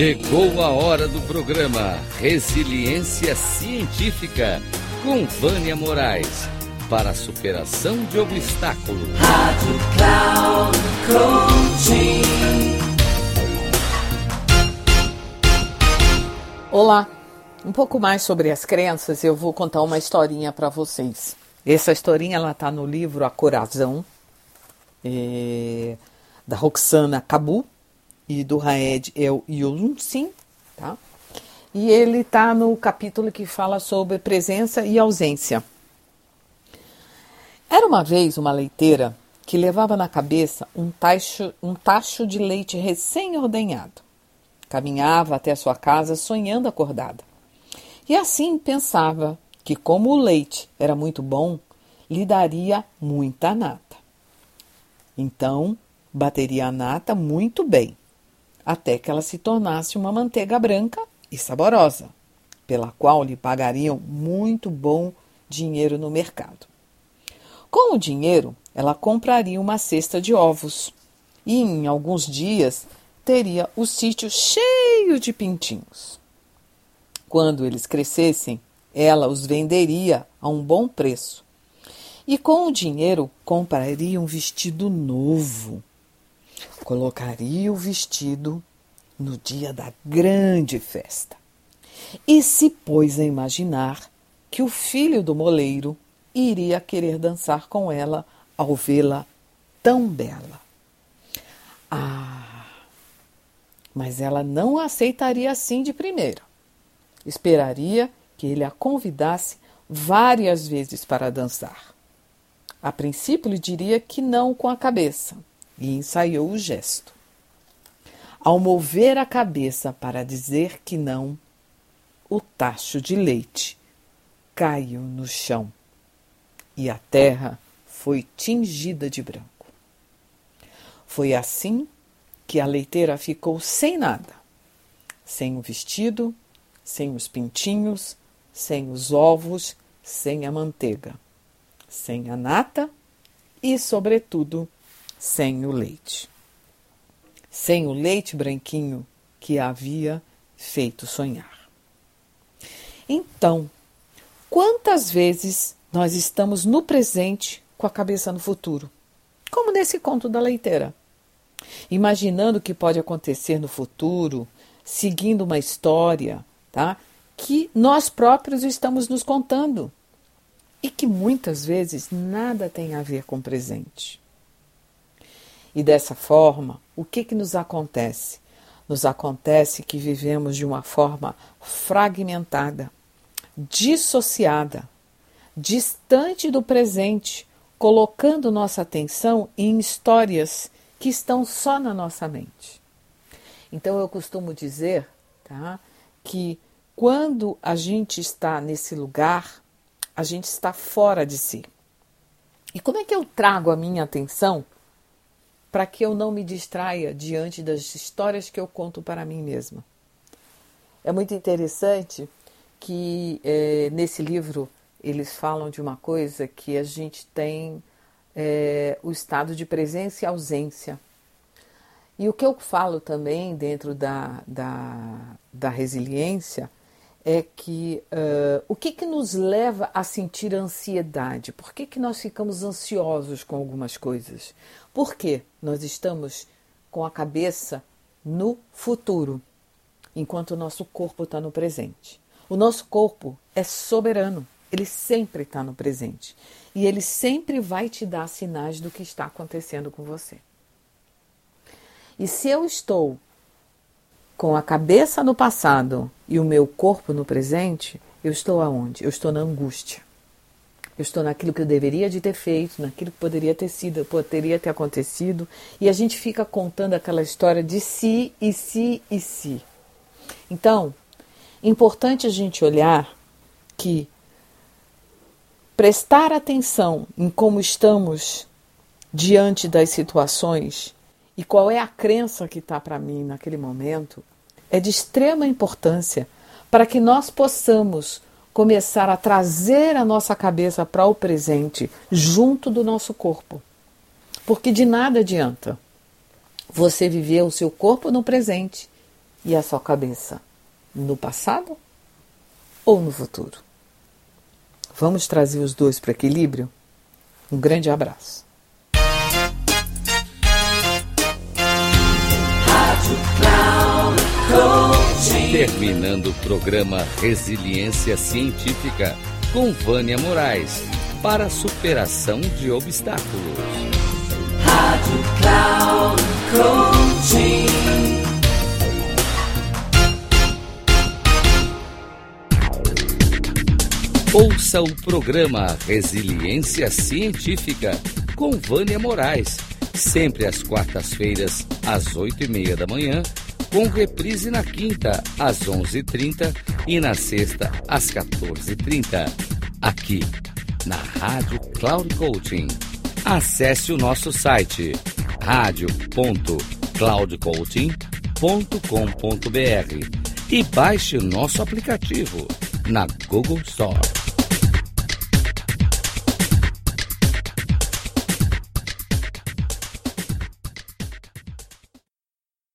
Chegou a hora do programa Resiliência Científica com Vânia Moraes para a superação de obstáculos. Rádio Cloud Coaching. Olá, um pouco mais sobre as crenças, eu vou contar uma historinha para vocês. Essa historinha ela está no livro A Corazão, é, da Roxana Cabu e do Raed El Yulunsin, tá? E ele está no capítulo que fala sobre presença e ausência. Era uma vez uma leiteira que levava na cabeça um tacho, um tacho de leite recém-ordenhado. Caminhava até sua casa sonhando acordada. E assim pensava que, como o leite era muito bom, lhe daria muita nata. Então, bateria a nata muito bem, até que ela se tornasse uma manteiga branca e saborosa, pela qual lhe pagariam muito bom dinheiro no mercado. Com o dinheiro, ela compraria uma cesta de ovos e, em alguns dias, teria o sítio cheio de pintinhos. Quando eles crescessem, ela os venderia a um bom preço. E com o dinheiro compraria um vestido novo. Colocaria o vestido no dia da grande festa. E se pôs a imaginar que o filho do moleiro iria querer dançar com ela ao vê-la tão bela. Ah! Mas ela não aceitaria assim de primeira. Esperaria que ele a convidasse várias vezes para dançar. A princípio lhe diria que não com a cabeça e ensaiou o gesto. Ao mover a cabeça para dizer que não, o tacho de leite caiu no chão e a terra foi tingida de branco. Foi assim que a leiteira ficou sem nada, sem o vestido, sem os pintinhos, sem os ovos, sem a manteiga, sem a nata e, sobretudo, sem o leite. Sem o leite branquinho que havia feito sonhar. Então, quantas vezes nós estamos no presente com a cabeça no futuro? Como nesse conto da leiteira. Imaginando o que pode acontecer no futuro, seguindo uma história, tá? Que nós próprios estamos nos contando e que muitas vezes nada tem a ver com o presente. E dessa forma, o que, que nos acontece? Nos acontece que vivemos de uma forma fragmentada, dissociada, distante do presente, colocando nossa atenção em histórias que estão só na nossa mente. Então eu costumo dizer, tá, que quando a gente está nesse lugar, a gente está fora de si. E como é que eu trago a minha atenção para que eu não me distraia diante das histórias que eu conto para mim mesma? É muito interessante que é, nesse livro eles falam de uma coisa que a gente tem é, o estado de presença e ausência. E o que eu falo também dentro da, da, da resiliência é que uh, o que, que nos leva a sentir ansiedade? Por que, que nós ficamos ansiosos com algumas coisas? Porque nós estamos com a cabeça no futuro, enquanto o nosso corpo está no presente. O nosso corpo é soberano, ele sempre está no presente e ele sempre vai te dar sinais do que está acontecendo com você. E se eu estou com a cabeça no passado e o meu corpo no presente, eu estou aonde? Eu estou na angústia. Eu estou naquilo que eu deveria de ter feito, naquilo que poderia ter sido, poderia ter acontecido, e a gente fica contando aquela história de si e si e si. Então, importante a gente olhar que prestar atenção em como estamos diante das situações e qual é a crença que está para mim naquele momento é de extrema importância para que nós possamos começar a trazer a nossa cabeça para o presente, junto do nosso corpo. Porque de nada adianta você viver o seu corpo no presente e a sua cabeça no passado ou no futuro? Vamos trazer os dois para equilíbrio? Um grande abraço. Terminando o programa Resiliência Científica com Vânia Moraes para a superação de obstáculos. Rádio Cloud Coaching. Ouça o programa Resiliência Científica com Vânia Moraes, sempre às quartas-feiras, às oito e meia da manhã com reprise na quinta, às 11h30 e na sexta, às 14h30. Aqui, na Rádio Cloud Coaching. Acesse o nosso site radio.cloudcoaching.com.br e baixe o nosso aplicativo na Google Store.